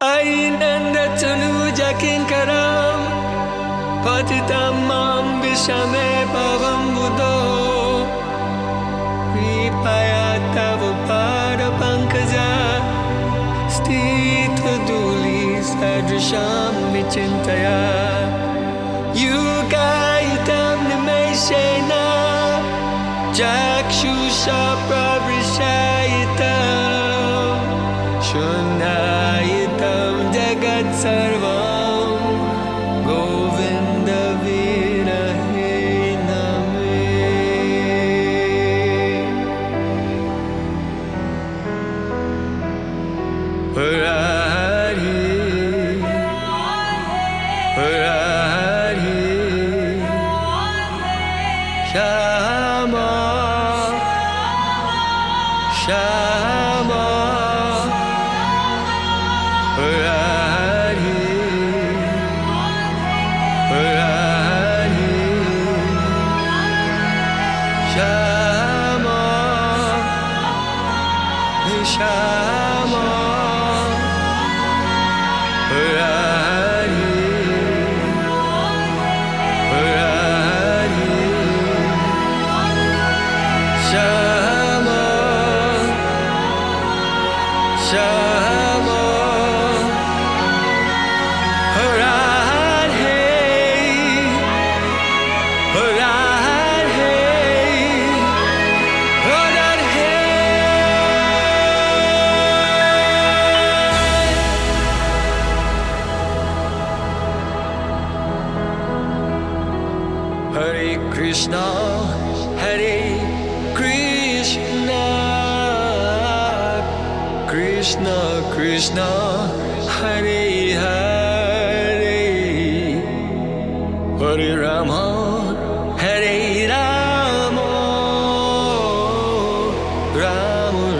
Ayn enda tunu jakin karam Patitam mam vishame pavam budo Vipayatav para pankaja Stita duli sadrisham vichintaya Vipayatav para pankaja gramos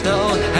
stone